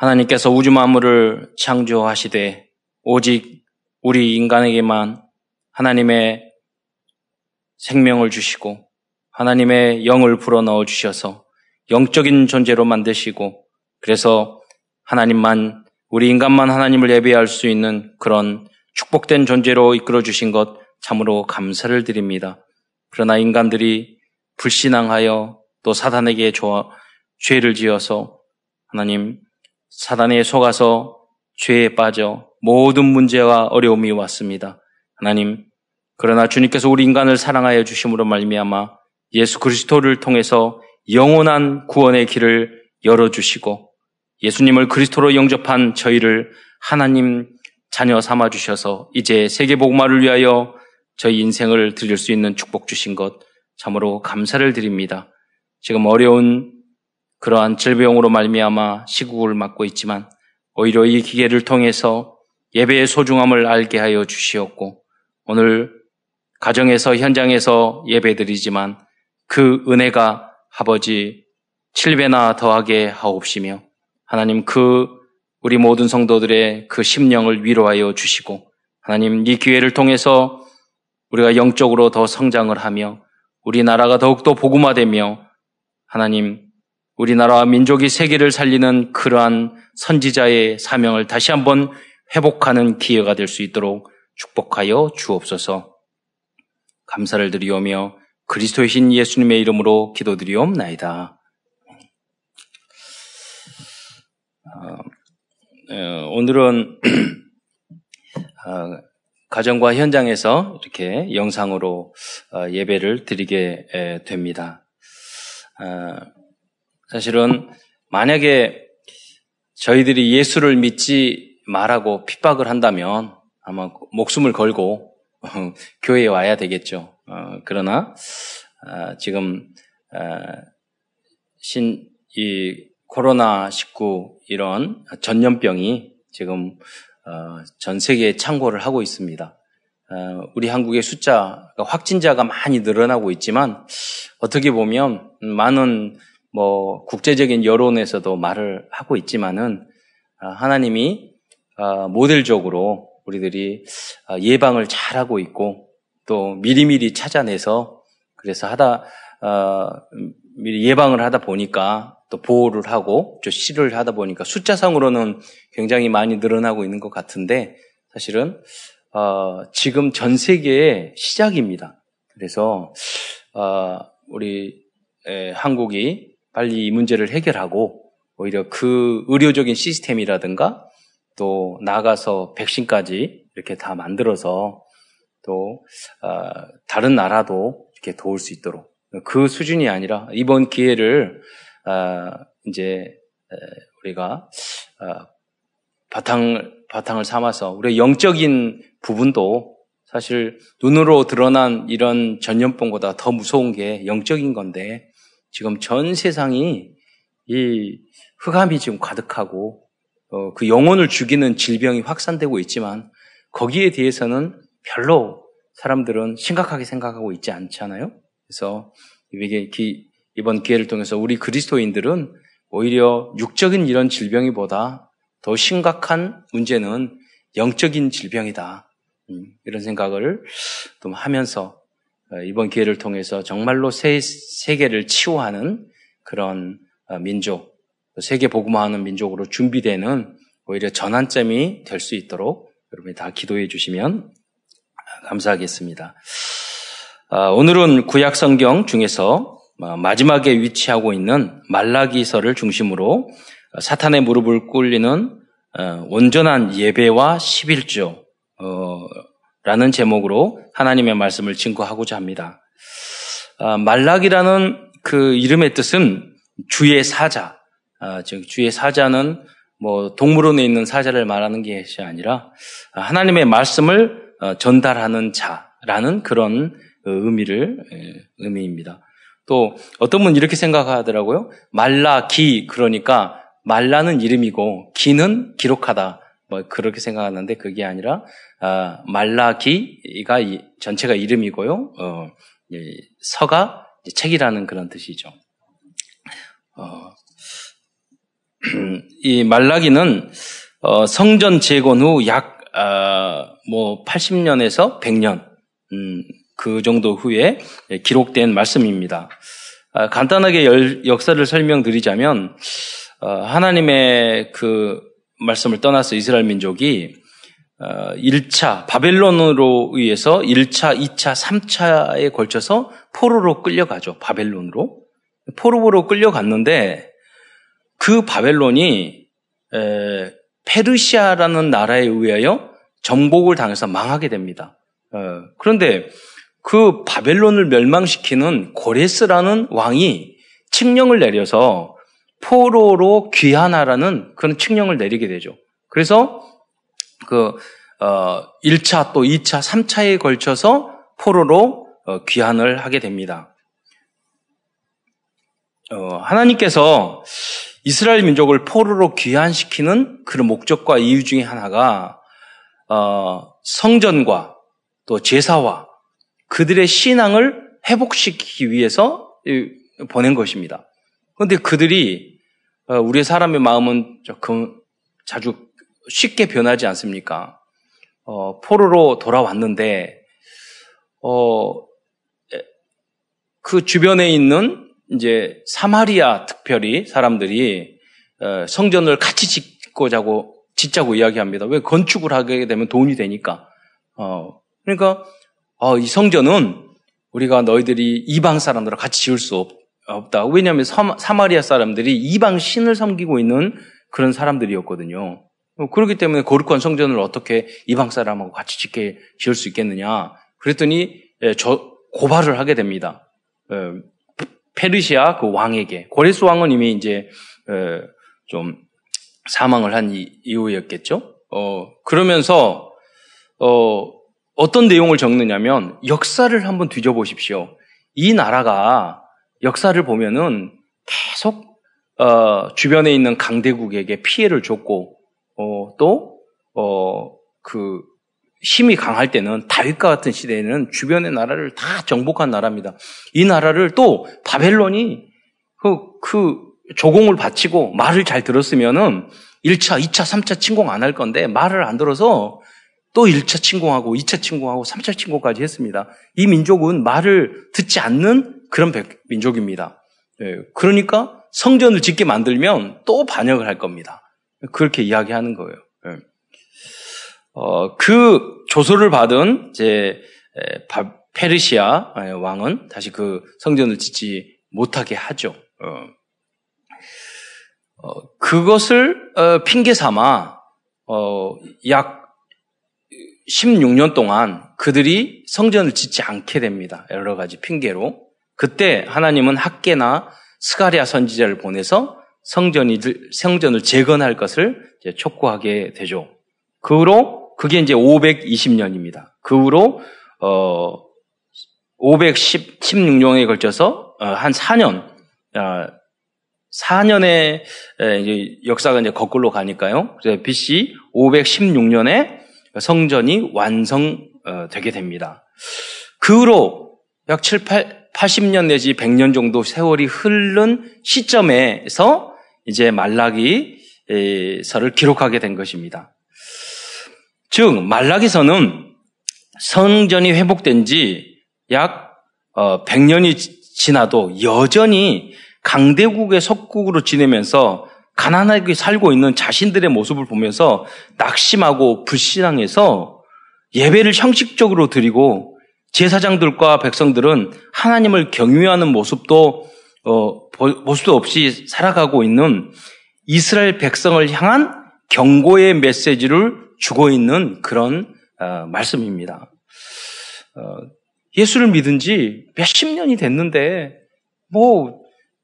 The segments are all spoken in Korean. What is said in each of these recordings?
하나님께서 우주 만물을 창조하시되 오직 우리 인간에게만 하나님의 생명을 주시고 하나님의 영을 불어넣어 주셔서 영적인 존재로 만드시고 그래서 하나님만 우리 인간만 하나님을 예배할 수 있는 그런 축복된 존재로 이끌어 주신 것 참으로 감사를 드립니다. 그러나 인간들이 불신앙하여 또 사단에게 죄를 지어서 하나님 사단에 속아서 죄에 빠져 모든 문제와 어려움이 왔습니다. 하나님, 그러나 주님께서 우리 인간을 사랑하여 주심으로 말미암아 예수 그리스도를 통해서 영원한 구원의 길을 열어주시고 예수님을 그리스도로 영접한 저희를 하나님 자녀 삼아 주셔서 이제 세계 복음화를 위하여 저희 인생을 드릴 수 있는 축복 주신 것 참으로 감사를 드립니다. 지금 어려운 그러한 질병으로 말미암아 시국을 맞고 있지만 오히려 이 기계를 통해서 예배의 소중함을 알게 하여 주시었고 오늘 가정에서 현장에서 예배드리지만 그 은혜가 아버지 7배나 더하게 하옵시며 하나님 그 우리 모든 성도들의 그 심령을 위로하여 주시고 하나님 이 기회를 통해서 우리가 영적으로 더 성장을 하며 우리나라가 더욱더 복음화되며 하나님 우리나라와 민족이 세계를 살리는 그러한 선지자의 사명을 다시 한번 회복하는 기회가 될 수 있도록 축복하여 주옵소서. 감사를 드리오며 그리스도의 신 예수님의 이름으로 기도드리옵나이다. 어, 어 오늘은 어, 가정과 현장에서 이렇게 영상으로 어, 예배를 드리게 됩니다. 사실은 만약에 저희들이 예수를 믿지 말라고 핍박을 한다면 아마 목숨을 걸고 교회에 와야 되겠죠. 어, 그러나 어, 지금 어, 신 이 코로나 19 이런 전염병이 지금 어, 전 세계에 창궐을 하고 있습니다. 어, 우리 한국의 숫자 확진자가 많이 늘어나고 있지만 어떻게 보면 많은 뭐 국제적인 여론에서도 말을 하고 있지만은 아, 하나님이 아, 모델적으로 우리들이 아, 예방을 잘하고 있고 또 미리미리 찾아내서 그래서 하다 미리 예방을 하다 보니까 또 보호를 하고 좀 치료를 하다 보니까 숫자상으로는 굉장히 많이 늘어나고 있는 것 같은데 사실은 어, 지금 전 세계의 시작입니다. 그래서 어, 우리 에, 한국이 빨리 이 문제를 해결하고 오히려 그 의료적인 시스템이라든가 또 나가서 백신까지 이렇게 다 만들어서 또 어, 다른 나라도 이렇게 도울 수 있도록 그 수준이 아니라 이번 기회를 어, 이제 우리가 어, 바탕 바탕을 삼아서 우리 영적인 부분도 사실 눈으로 드러난 이런 전염병보다 더 무서운 게 영적인 건데 지금 전 세상이 이 흑암이 지금 가득하고 어, 그 영혼을 죽이는 질병이 확산되고 있지만 거기에 대해서는 별로 사람들은 심각하게 생각하고 있지 않잖아요. 그래서 이번 기회를 통해서 우리 그리스도인들은 오히려 육적인 이런 질병이보다 더 심각한 문제는 영적인 질병이다. 음, 이런 생각을 좀 하면서 어, 이번 기회를 통해서 정말로 세, 세계를 치유하는 그런 어, 민족, 세계 복음화하는 민족으로 준비되는 오히려 전환점이 될 수 있도록 여러분이 다 기도해 주시면 감사하겠습니다. 아, 오늘은 구약 성경 중에서 마지막에 위치하고 있는 말라기서를 중심으로 사탄의 무릎을 꿇리는 어, 온전한 예배와 11조 라는 제목으로 하나님의 말씀을 증거하고자 합니다. 아, 말락이라는 그 이름의 뜻은 주의 사자, 아, 즉 주의 사자는 뭐 동물원에 있는 사자를 말하는 것이 아니라 하나님의 말씀을 어, 전달하는 자라는 그런 어, 의미를 의미입니다. 또 어떤 분 이렇게 생각하더라고요. 말라기 그러니까 말라는 이름이고 기는 기록하다. 뭐 그렇게 생각하는데 그게 아니라 아, 말라기가 전체가 이름이고요. 어, 서가 책이라는 그런 뜻이죠. 어, 이 말라기는 어, 성전 재건 후 약 뭐 80년에서 100년 음, 그 정도 후에 기록된 말씀입니다. 아, 간단하게 열, 역사를 설명드리자면 어, 하나님의 그 말씀을 떠나서 이스라엘 민족이 1차 어, 바벨론으로 의해서 1차, 2차, 3차에 걸쳐서 포로로 끌려가죠. 바벨론으로. 포로로 끌려갔는데 그 바벨론이 에, 페르시아라는 나라에 의하여 정복을 당해서 망하게 됩니다. 어, 그런데 그 바벨론을 멸망시키는 고레스라는 왕이 칙령을 내려서 포로로 귀환하라는 그런 칙령을 내리게 되죠. 그래서 그 어, 1차 또 2차, 3차에 걸쳐서 포로로 어, 귀환을 하게 됩니다. 어, 하나님께서 이스라엘 민족을 포로로 귀환시키는 그런 목적과 이유 중에 하나가 어, 성전과 또 제사와 그들의 신앙을 회복시키기 위해서 보낸 것입니다. 그런데 그들이 어, 우리의 사람의 마음은 조금 자주 쉽게 변하지 않습니까? 어, 포로로 돌아왔는데 어, 그 주변에 있는 이제 사마리아 특별히 사람들이 어, 성전을 같이 짓고자고 짓자고 이야기합니다. 왜 건축을 하게 되면 돈이 되니까. 어, 그러니까 어, 이 성전은 우리가 너희들이 이방 사람들과 같이 지을 수 없, 없다. 왜냐하면 사마리아 사람들이 이방 신을 섬기고 있는 그런 사람들이었거든요. 어, 그렇기 때문에 거룩한 성전을 어떻게 이방 사람하고 같이 짓게 지을 수 있겠느냐. 그랬더니 예, 저 고발을 하게 됩니다. 예, 페르시아 그 왕에게 고레스 왕은 이미 이제 예, 좀 사망을 한 이후였겠죠. 어 그러면서 어 어떤 내용을 적느냐면 역사를 한번 뒤져보십시오. 이 나라가 역사를 보면은 계속 어, 주변에 있는 강대국에게 피해를 줬고 어, 또 어 그 힘이 강할 때는 다윗과 같은 시대에는 주변의 나라를 다 정복한 나라입니다. 이 나라를 또 바벨론이 그, 그 조공을 바치고 말을 잘 들었으면은 1차, 2차, 3차 침공 안 할 건데 말을 안 들어서 또 1차 침공하고 2차 침공하고 3차 침공까지 했습니다. 이 민족은 말을 듣지 않는 그런 민족입니다. 예, 그러니까 성전을 짓게 만들면 또 반역을 할 겁니다. 그렇게 이야기하는 거예요. 예. 어, 그 조소를 받은 이제 페르시아 왕은 다시 그 성전을 짓지 못하게 하죠. 어, 어, 그것을 어, 핑계 삼아 어, 약 16년 동안 그들이 성전을 짓지 않게 됩니다. 여러 가지 핑계로. 그때 하나님은 학계나 스가리아 선지자를 보내서 성전이, 성전을 재건할 것을 촉구하게 되죠. 그 후로 그게 이제 520년입니다. 그 후로 어 516년에 걸쳐서 어, 한 4년 어, 4년의 이제 역사가 이제 거꾸로 가니까요. 그래서 BC 516년에 성전이 완성되게 됩니다. 그 후로 약 7, 8, 80년 내지 100년 정도 세월이 흐른 시점에서 이제 말라기서를 기록하게 된 것입니다. 즉 말라기서는 성전이 회복된 지 약 100년이 어, 지나도 여전히 강대국의 속국으로 지내면서 가난하게 살고 있는 자신들의 모습을 보면서 낙심하고 불신앙해서 예배를 형식적으로 드리고 제사장들과 백성들은 하나님을 경유하는 모습도 어, 모습도 없이 살아가고 있는 이스라엘 백성을 향한 경고의 메시지를 주고 있는 그런 어, 말씀입니다. 어, 예수를 믿은 지 몇십 년이 됐는데 뭐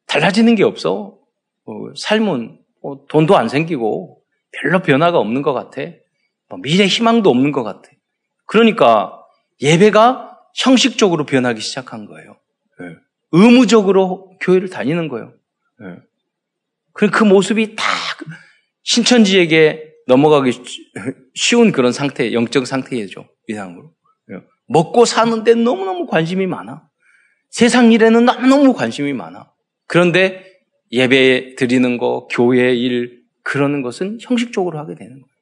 달라지는 게 없어. 어, 삶은 뭐 돈도 안 생기고 별로 변화가 없는 것 같아. 뭐 미래 희망도 없는 것 같아. 그러니까 예배가 형식적으로 변하기 시작한 거예요. 네. 의무적으로 교회를 다니는 거예요. 네. 그 모습이 다 신천지에게 넘어가기 쉬운 그런 상태, 영적 상태이죠. 이상으로. 네. 먹고 사는데 너무너무 관심이 많아. 세상 일에는 너무너무 관심이 많아. 그런데 예배 드리는 거, 교회 일, 그러는 것은 형식적으로 하게 되는 거예요.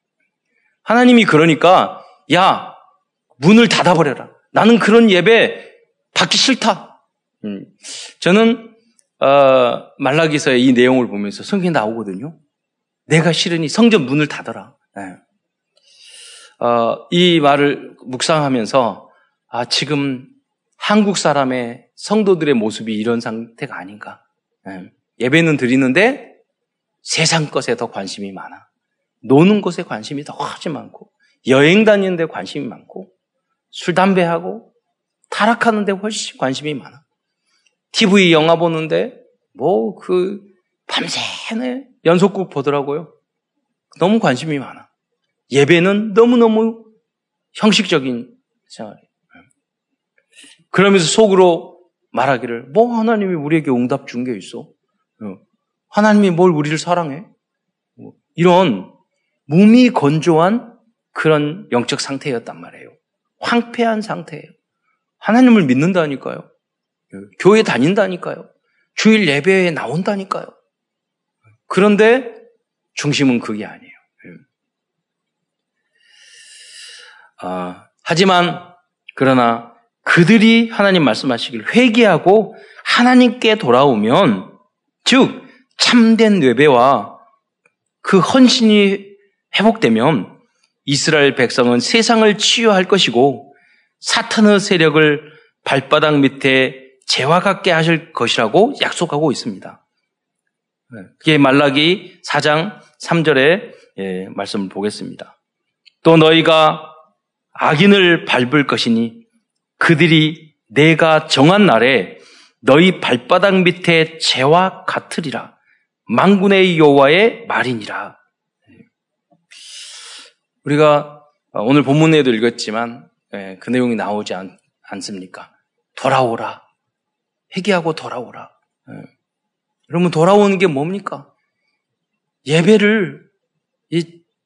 하나님이 그러니까 야 문을 닫아버려라. 나는 그런 예배 받기 싫다. 음, 저는 어, 말라기서의 이 내용을 보면서 성경에 나오거든요. 내가 싫으니 성전 문을 닫아라. 네. 어, 이 말을 묵상하면서 아 지금 한국 사람의 성도들의 모습이 이런 상태가 아닌가. 네. 예배는 드리는데 세상 것에 더 관심이 많아. 노는 것에 관심이 더 하지 많고 여행 다니는 데 관심이 많고 술 담배하고 타락하는 데 훨씬 관심이 많아. TV 영화 보는데 뭐 그 밤새네 연속극 보더라고요. 너무 관심이 많아. 예배는 너무너무 형식적인 생활이에요. 그러면서 속으로 말하기를 뭐 하나님이 우리에게 응답 준 게 있어? 어. 하나님이 뭘 우리를 사랑해? 뭐 이런 몸이 건조한 그런 영적 상태였단 말이에요. 황폐한 상태예요. 하나님을 믿는다니까요. 교회 다닌다니까요. 주일 예배에 나온다니까요. 그런데 중심은 그게 아니에요. 아, 하지만 그러나 그들이 하나님 말씀하시길 회개하고 하나님께 돌아오면 즉 참된 뇌배와 그 헌신이 회복되면 이스라엘 백성은 세상을 치유할 것이고 사탄의 세력을 발바닥 밑에 재와 같게 하실 것이라고 약속하고 있습니다. 네, 그게 말라기 4장 3절의 예, 말씀을 보겠습니다. 또 너희가 악인을 밟을 것이니 그들이 내가 정한 날에 너희 발바닥 밑에 재와 같으리라. 망군의 여호와의 말이니라. 우리가 오늘 본문에도 읽었지만 예, 그 내용이 나오지 않, 습니까 돌아오라. 회개하고 돌아오라. 예. 여러분 돌아오는 게 뭡니까? 예배를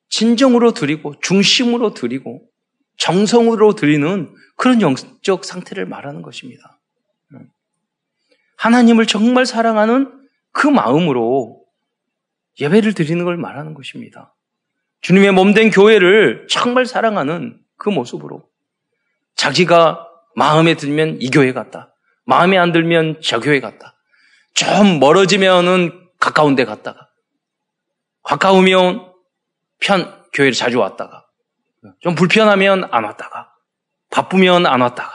진정으로 드리고 중심으로 드리고 정성으로 드리는 그런 영적 상태를 말하는 것입니다. 예. 하나님을 정말 사랑하는 그 마음으로 예배를 드리는 걸 말하는 것입니다. 주님의 몸된 교회를 정말 사랑하는 그 모습으로 자기가 마음에 들면 이 교회 같다. 마음에 안 들면 저 교회 같다. 좀 멀어지면은 가까운 데 갔다가 가까우면 편 교회를 자주 왔다가 좀 불편하면 안 왔다가 바쁘면 안 왔다가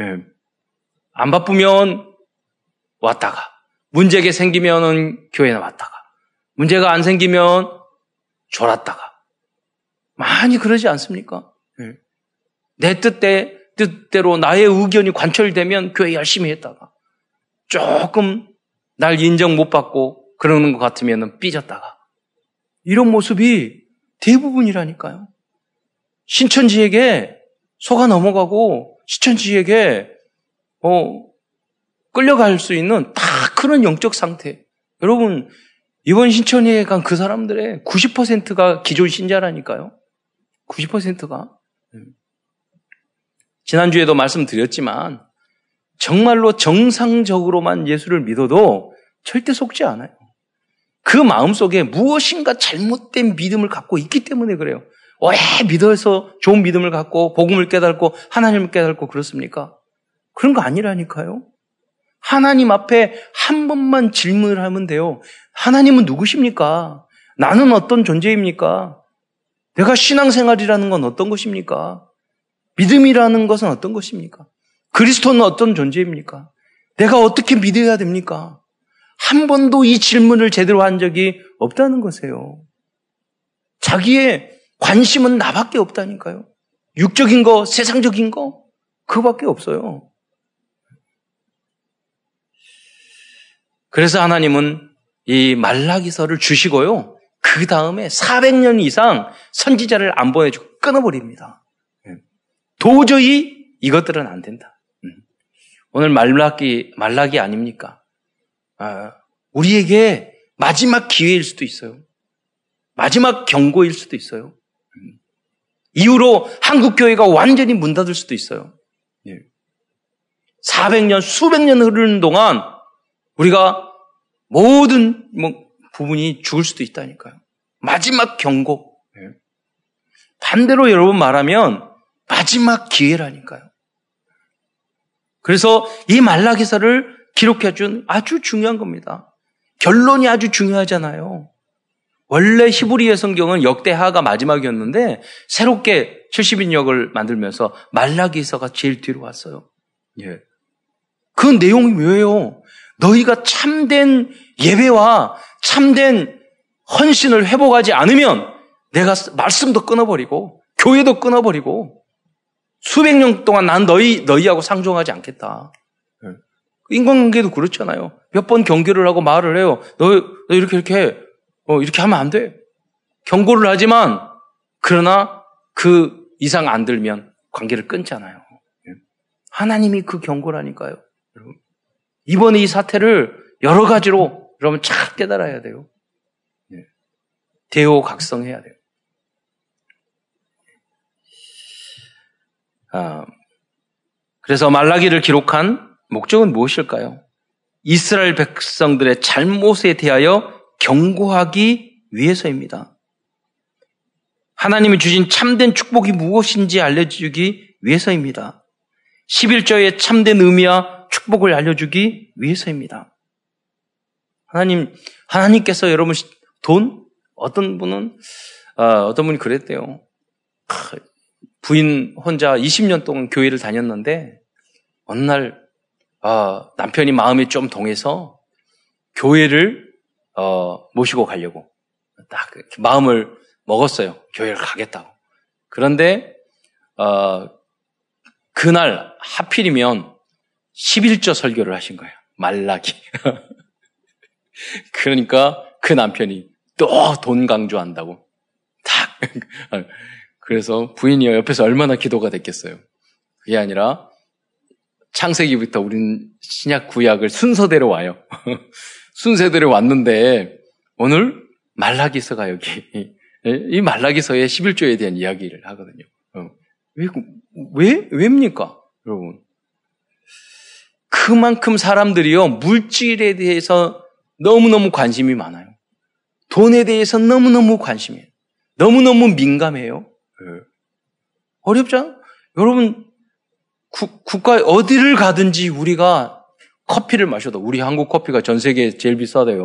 예. 안 바쁘면 왔다가 문제가 생기면은 교회에 왔다가 문제가 안 생기면 졸았다가 많이 그러지 않습니까? 예. 내 뜻대, 뜻대로 나의 의견이 관철되면 교회 열심히 했다가 조금 날 인정 못 받고 그러는 것 같으면 삐졌다가 이런 모습이 대부분이라니까요. 신천지에게 속아 넘어가고 신천지에게 어, 끌려갈 수 있는 다 그런 영적 상태. 여러분 이번 신천지에 간 그 사람들의 90%가 기존 신자라니까요. 90%가. 지난주에도 말씀드렸지만 정말로 정상적으로만 예수를 믿어도 절대 속지 않아요. 그 마음속에 무엇인가 잘못된 믿음을 갖고 있기 때문에 그래요. 오래 믿어서 좋은 믿음을 갖고 복음을 깨닫고 하나님을 깨닫고 그렇습니까? 그런 거 아니라니까요. 하나님 앞에 한 번만 질문을 하면 돼요. 하나님은 누구십니까? 나는 어떤 존재입니까? 내가 신앙생활이라는 건 어떤 것입니까? 믿음이라는 것은 어떤 것입니까? 그리스도는 어떤 존재입니까? 내가 어떻게 믿어야 됩니까? 한 번도 이 질문을 제대로 한 적이 없다는 것이에요. 자기의 관심은 나밖에 없다니까요. 육적인 거, 세상적인 거, 그거밖에 없어요. 그래서 하나님은 이 말라기서를 주시고요. 그 다음에 400년 이상 선지자를 안 보내주고 끊어버립니다. 예. 도저히 이것들은 안 된다. 음. 오늘 말라기, 말라기 아닙니까? 아, 우리에게 마지막 기회일 수도 있어요. 마지막 경고일 수도 있어요. 음. 이후로 한국교회가 완전히 문 닫을 수도 있어요. 400년, 예. 수백 년 흐르는 동안 우리가 모든 뭐 부분이 죽을 수도 있다니까요. 마지막 경고. 예. 반대로 여러분 말하면 마지막 기회라니까요. 그래서 이 말라기서를 기록해 준 아주 중요한 겁니다. 결론이 아주 중요하잖아요. 원래 히브리의 성경은 역대하가 마지막이었는데 새롭게 70인역을 만들면서 말라기서가 제일 뒤로 왔어요. 예. 그 내용이 뭐예요? 너희가 참된 예배와 참된 헌신을 회복하지 않으면 내가 말씀도 끊어버리고 교회도 끊어버리고 수백 년 동안 난 너희 너희하고 상종하지 않겠다. 예. 인간관계도 그렇잖아요. 몇 번 경계를 하고 말을 해요. 너, 너 이렇게 이렇게 해. 어, 이렇게 하면 안 돼. 경고를 하지만 그러나 그 이상 안 들면 관계를 끊잖아요. 예. 하나님이 그 경고라니까요. 여러분. 이번에 이 사태를 여러 가지로 여러분 잘 깨달아야 돼요. 예. 대호각성해야 돼요. 아, 그래서 말라기를 기록한 목적은 무엇일까요? 이스라엘 백성들의 잘못에 대하여 경고하기 위해서입니다. 하나님이 주신 참된 축복이 무엇인지 알려주기 위해서입니다. 11조의 참된 의미와 축복을 알려주기 위해서입니다. 하나님, 하나님께서 여러분 돈? 어떤 분은, 어, 떤 분이 그랬대요. 부인 혼자 20년 동안 교회를 다녔는데, 어느 날, 어, 남편이 마음이 좀 동해서 교회를, 어, 모시고 가려고 딱 마음을 먹었어요. 교회를 가겠다고. 그런데, 어, 그날 하필이면 11조 설교를 하신 거예요. 말라기. 그러니까 그 남편이 또 돈 강조한다고. 딱. 그래서 부인이 옆에서 얼마나 기도가 됐겠어요. 그게 아니라 창세기부터 우린 신약 구약을 순서대로 와요. 순서대로 왔는데 오늘 말라기서가 여기 이 말라기서의 11조에 대한 이야기를 하거든요. 어. 왜, 왜, 왜입니까? 여러분. 그만큼 사람들이요, 물질에 대해서 너무너무 관심이 많아요. 돈에 대해서 너무너무 관심이에요. 너무너무 민감해요. 네. 어렵죠? 여러분, 구, 국가 어디를 가든지 우리가 커피를 마셔도 우리 한국 커피가 전 세계에 제일 비싸대요.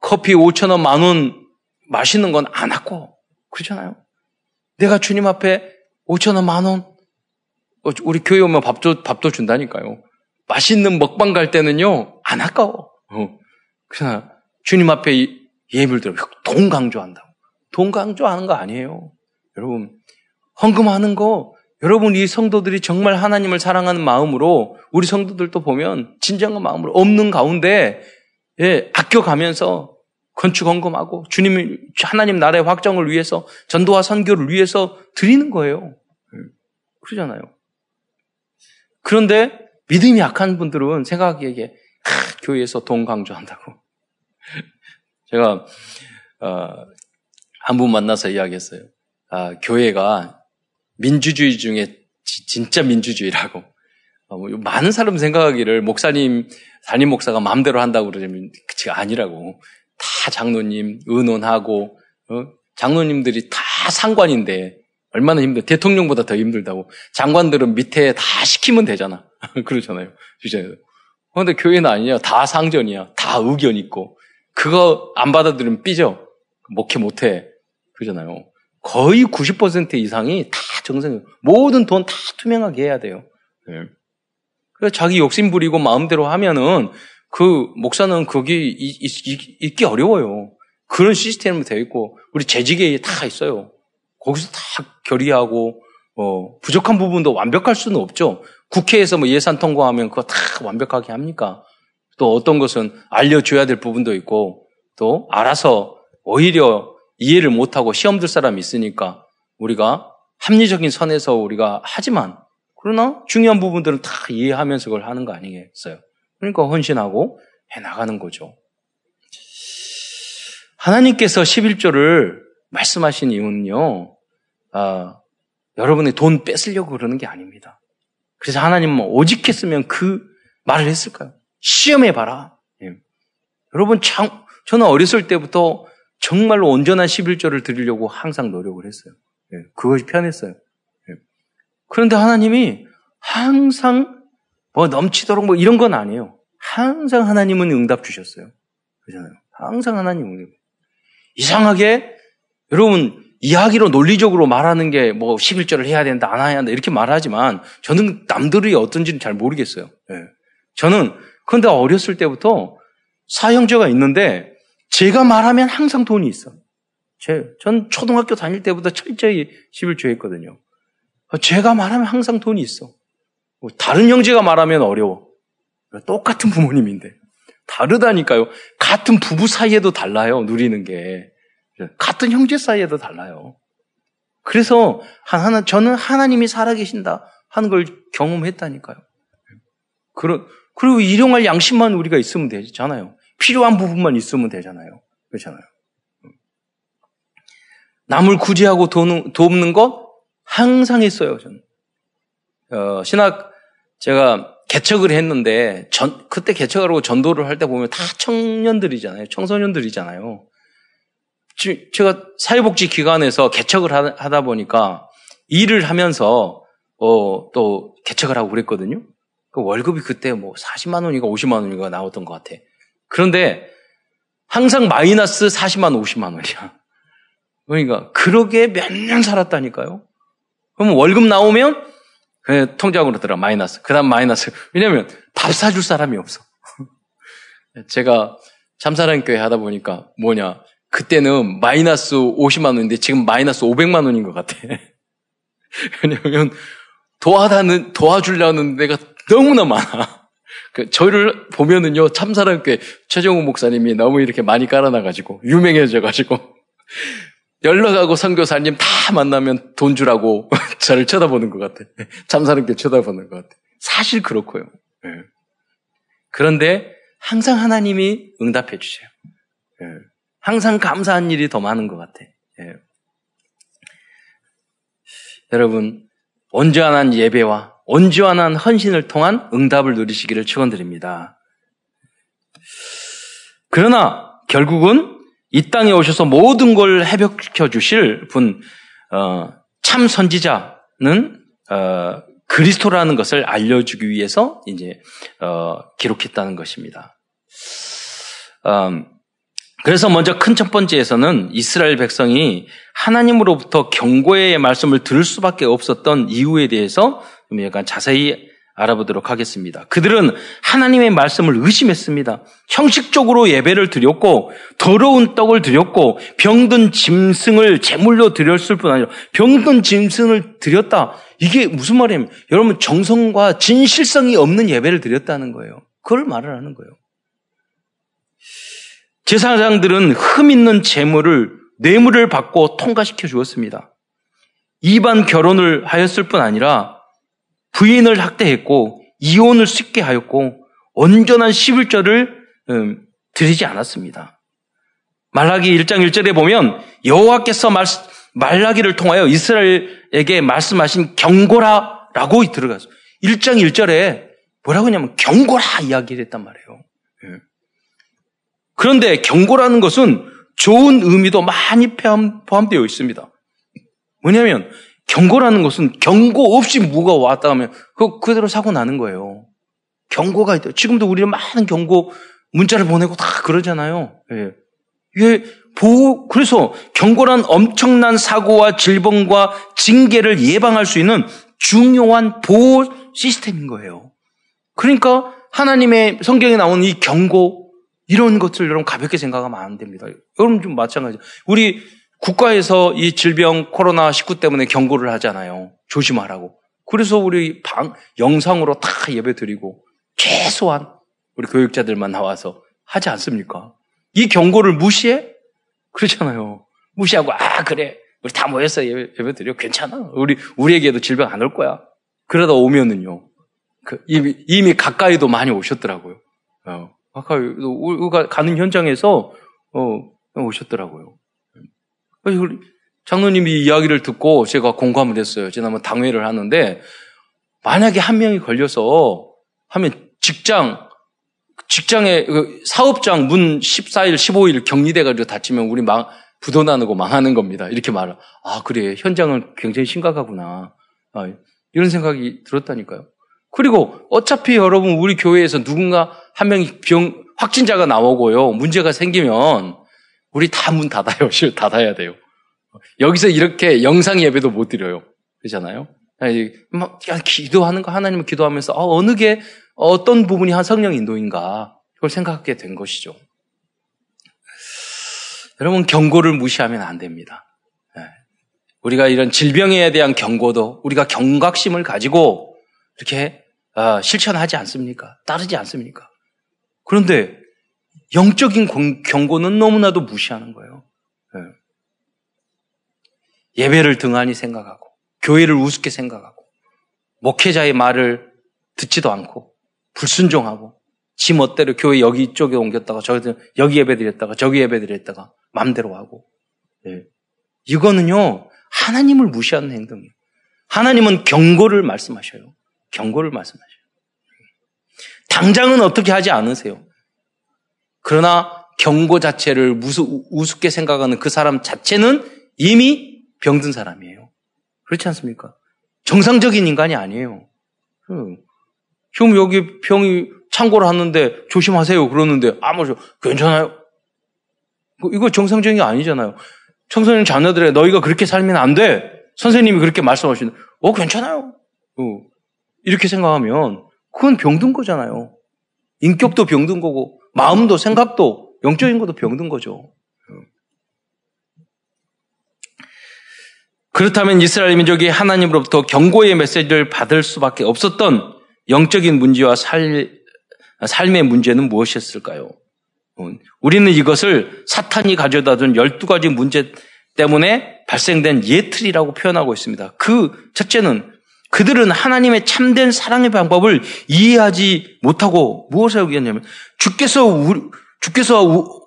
커피 5천 원, 만원 마시는 건 안 하고 그렇잖아요. 내가 주님 앞에 5천 원, 만 원, 어, 우리 교회 오면 밥도 밥도 준다니까요. 맛있는 먹방 갈 때는요 안 아까워. 어. 그냥 주님 앞에 예물 들어 돈 강조한다고. 돈 강조하는 거 아니에요. 여러분 헌금하는 거 여러분 이 성도들이 정말 하나님을 사랑하는 마음으로 우리 성도들도 보면 진정한 마음으로 없는 가운데 예, 아껴가면서 건축 헌금하고 주님 하나님 나라의 확정을 위해서 전도와 선교를 위해서 드리는 거예요. 예, 그러잖아요. 그런데 믿음이 약한 분들은 생각하기에 아, 교회에서 돈 강조한다고. 제가 어, 한 분 만나서 이야기했어요. 아, 교회가 민주주의 중에 지, 진짜 민주주의라고. 어, 뭐, 많은 사람 생각하기를 목사님, 담임 목사가 마음대로 한다고 그러면 그치가 아니라고. 다 장로님 의논하고 어? 장로님들이 다 상관인데 얼마나 힘들 대통령보다 더 힘들다고. 장관들은 밑에 다 시키면 되잖아. 그러잖아요. 주장에서. 그런데 교회는 아니야. 다 상전이야. 다 의견 있고. 그거 안 받아들이면 삐져. 목회 못해. 그러잖아요 거의 90% 이상이 다 정상 모든 돈 다 투명하게 해야 돼요 네. 그래서 자기 욕심 부리고 마음대로 하면은 그 목사는 거기 있, 기 어려워요. 그런 시스템으로 되어 있고 우리 재직에 다 있어요. 거기서 다 결의하고 어, 부족한 부분도 완벽할 수는 없죠. 국회에서 뭐 예산 통과하면 그거 다 완벽하게 합니까? 또 어떤 것은 알려줘야 될 부분도 있고 또 알아서 오히려 이해를 못하고 시험 들 사람이 있으니까 우리가 합리적인 선에서 우리가 하지만 그러나 중요한 부분들은 다 이해하면서 그걸 하는 거 아니겠어요? 그러니까 헌신하고 해 나가는 거죠. 하나님께서 11조를 말씀하신 이유는요, 아, 여러분의 돈 뺏으려고 그러는 게 아닙니다. 그래서 하나님은 오직 했으면 그 말을 했을까요? 시험해 봐라. 예. 여러분 참, 저는 어렸을 때부터 정말로 온전한 11조를 드리려고 항상 노력을 했어요. 예, 그것이 편했어요. 예. 그런데 하나님이 항상 뭐 넘치도록 뭐 이런 건 아니에요. 항상 하나님은 응답 주셨어요. 그잖아요. 항상 하나님은 이상하게 여러분 이야기로 논리적으로 말하는 게 뭐 11절을 해야 된다, 안 해야 된다 이렇게 말하지만 저는 남들이 어떤지는 잘 모르겠어요. 예. 저는 그런데 어렸을 때부터 사형제가 있는데 제가 말하면 항상 돈이 있어. 제, 전 초등학교 다닐 때부터 철저히 11조 했거든요. 제가 말하면 항상 돈이 있어. 뭐 다른 형제가 말하면 어려워. 똑같은 부모님인데. 다르다니까요. 같은 부부 사이에도 달라요, 누리는 게. 같은 형제 사이에도 달라요. 그래서 하나, 저는 하나님이 살아계신다 하는 걸 경험했다니까요. 그런, 그리고 일용할 양심만 우리가 있으면 되잖아요. 필요한 부분만 있으면 되잖아요. 그렇잖아요. 남을 구제하고 도는, 돕는 것 항상 했어요, 저는. 어, 신학, 제가 개척을 했는데, 전, 그때 개척하고 전도를 할 때 보면 다 청년들이잖아요. 청소년들이잖아요. 제가 사회복지 기관에서 개척을 하다 보니까 일을 하면서 어, 또 개척을 하고 그랬거든요. 그 월급이 그때 뭐 40만 원인가 50만 원인가 나왔던 것 같아. 그런데 항상 마이너스 40만 50만 원이야. 그러니까 그러게 몇 년 살았다니까요. 그럼 월급 나오면 그 통장으로 들어 마이너스. 그다음 마이너스. 왜냐면 밥 사줄 사람이 없어. 제가 참사랑 교회 하다 보니까 뭐냐 그때는 마이너스 50만 원인데 지금 마이너스 500만 원인 것 같아. 왜냐면 도와다는 도와주려는 데가 너무나 많아. 그 저를 보면은요 참사랑교회 최정우 목사님이 너무 이렇게 많이 깔아놔가지고 유명해져가지고 연락하고 선교사님 다 만나면 돈 주라고 저를 쳐다보는 것 같아. 참사랑교회 쳐다보는 것 같아. 사실 그렇고요. 네. 그런데 항상 하나님이 응답해 주세요. 네. 항상 감사한 일이 더 많은 것 같아. 예. 여러분, 온전한 예배와 온전한 헌신을 통한 응답을 누리시기를 축원드립니다. 그러나 결국은 이 땅에 오셔서 모든 걸 회복시켜 주실 분, 어, 참 선지자는 어, 그리스도라는 것을 알려주기 위해서 이제 어, 기록했다는 것입니다. 음, 그래서 먼저 큰 첫 번째에서는 이스라엘 백성이 하나님으로부터 경고의 말씀을 들을 수밖에 없었던 이유에 대해서 좀 약간 자세히 알아보도록 하겠습니다. 그들은 하나님의 말씀을 의심했습니다. 형식적으로 예배를 드렸고 더러운 떡을 드렸고 병든 짐승을 제물로 드렸을 뿐 아니라 병든 짐승을 드렸다. 이게 무슨 말이냐면 여러분 정성과 진실성이 없는 예배를 드렸다는 거예요. 그걸 말을 하는 거예요. 제사장들은 흠 있는 재물을 뇌물을 받고 통과시켜 주었습니다. 이반 결혼을 하였을 뿐 아니라 부인을 학대했고 이혼을 쉽게 하였고 온전한 11절을 음, 드리지 않았습니다. 말라기 1장 1절에 보면 여호와께서 말, 말라기를 통하여 이스라엘에게 말씀하신 경고라라고 들어가서 1장 1절에 뭐라고 하냐면 경고라 이야기를 했단 말이에요. 그런데 경고라는 것은 좋은 의미도 많이 포함되어 있습니다. 뭐냐면 경고라는 것은 경고 없이 뭐가 왔다 하면 그 그대로 사고 나는 거예요. 경고가 있다. 지금도 우리는 많은 경고 문자를 보내고 다 그러잖아요. 예. 이게 보호 그래서 경고란 엄청난 사고와 질병과 징계를 예방할 수 있는 중요한 보호 시스템인 거예요. 그러니까 하나님의 성경에 나오는 이 경고 이런 것들 여러분 가볍게 생각하면 안 됩니다. 여러분 좀 마찬가지. 우리 국가에서 이 질병 코로나19 때문에 경고를 하잖아요. 조심하라고. 그래서 우리 방, 영상으로 다 예배 드리고 최소한 우리 교육자들만 나와서 하지 않습니까? 이 경고를 무시해? 그렇잖아요. 무시하고, 아, 그래. 우리 다 모였어. 예배, 예배 드려. 괜찮아. 우리, 우리에게도 질병 안 올 거야. 그러다 오면은요. 그 이미, 이미 가까이도 많이 오셨더라고요. 어. 우리가 가는 현장에서 어, 오셨더라고요. 장로님이 이야기를 듣고 제가 공감을 했어요. 지난번 당회를 하는데 만약에 한 명이 걸려서 하면 직장 직장에 그 사업장 문 14일, 15일 격리돼 가지고 다치면 우리 망, 부도 나고 망하는 겁니다. 이렇게 말을. 아, 그래. 현장은 굉장히 심각하구나. 아, 이런 생각이 들었다니까요. 그리고 어차피 여러분 우리 교회에서 누군가 한 명이 병, 확진자가 나오고요. 문제가 생기면 우리 다 문 닫아요. 닫아야 돼요. 여기서 이렇게 영상 예배도 못 드려요. 그렇잖아요? 막 기도하는 거 하나님을 기도하면서 어, 어느 게 어떤 부분이 한 성령 인도인가 그걸 생각하게 된 것이죠. 여러분 경고를 무시하면 안 됩니다. 네. 우리가 이런 질병에 대한 경고도 우리가 경각심을 가지고 이렇게 어, 실천하지 않습니까? 따르지 않습니까? 그런데 영적인 경고는 너무나도 무시하는 거예요. 네. 예배를 등한히 생각하고 교회를 우습게 생각하고 목회자의 말을 듣지도 않고 불순종하고 지 멋대로 교회 여기 이쪽에 옮겼다가 저기 여기 예배 드렸다가 저기 예배 드렸다가 마음대로 하고 네. 이거는요 하나님을 무시하는 행동이에요. 하나님은 경고를 말씀하셔요. 경고를 말씀하셔요. 당장은 어떻게 하지 않으세요. 그러나 경고 자체를 무수, 우습게 생각하는 그 사람 자체는 이미 병든 사람이에요. 그렇지 않습니까? 정상적인 인간이 아니에요. 형 여기 병이 창고를 하는데 조심하세요 그러는데 아무 괜찮아요. 뭐 이거 정상적인 게 아니잖아요. 청소년 자녀들의 너희가 그렇게 살면 안 돼. 선생님이 그렇게 말씀하시는, 어 괜찮아요. 어. 이렇게 생각하면 그건 병든 거잖아요. 인격도 병든 거고 마음도 생각도 영적인 것도 병든 거죠. 그렇다면 이스라엘 민족이 하나님으로부터 경고의 메시지를 받을 수밖에 없었던 영적인 문제와 살, 삶의 문제는 무엇이었을까요? 우리는 이것을 사탄이 가져다 준 12가지 문제 때문에 발생된 예틀이라고 표현하고 있습니다. 그 첫째는 그들은 하나님의 참된 사랑의 방법을 이해하지 못하고 무엇을 하겠냐면 주께서 우리, 주께서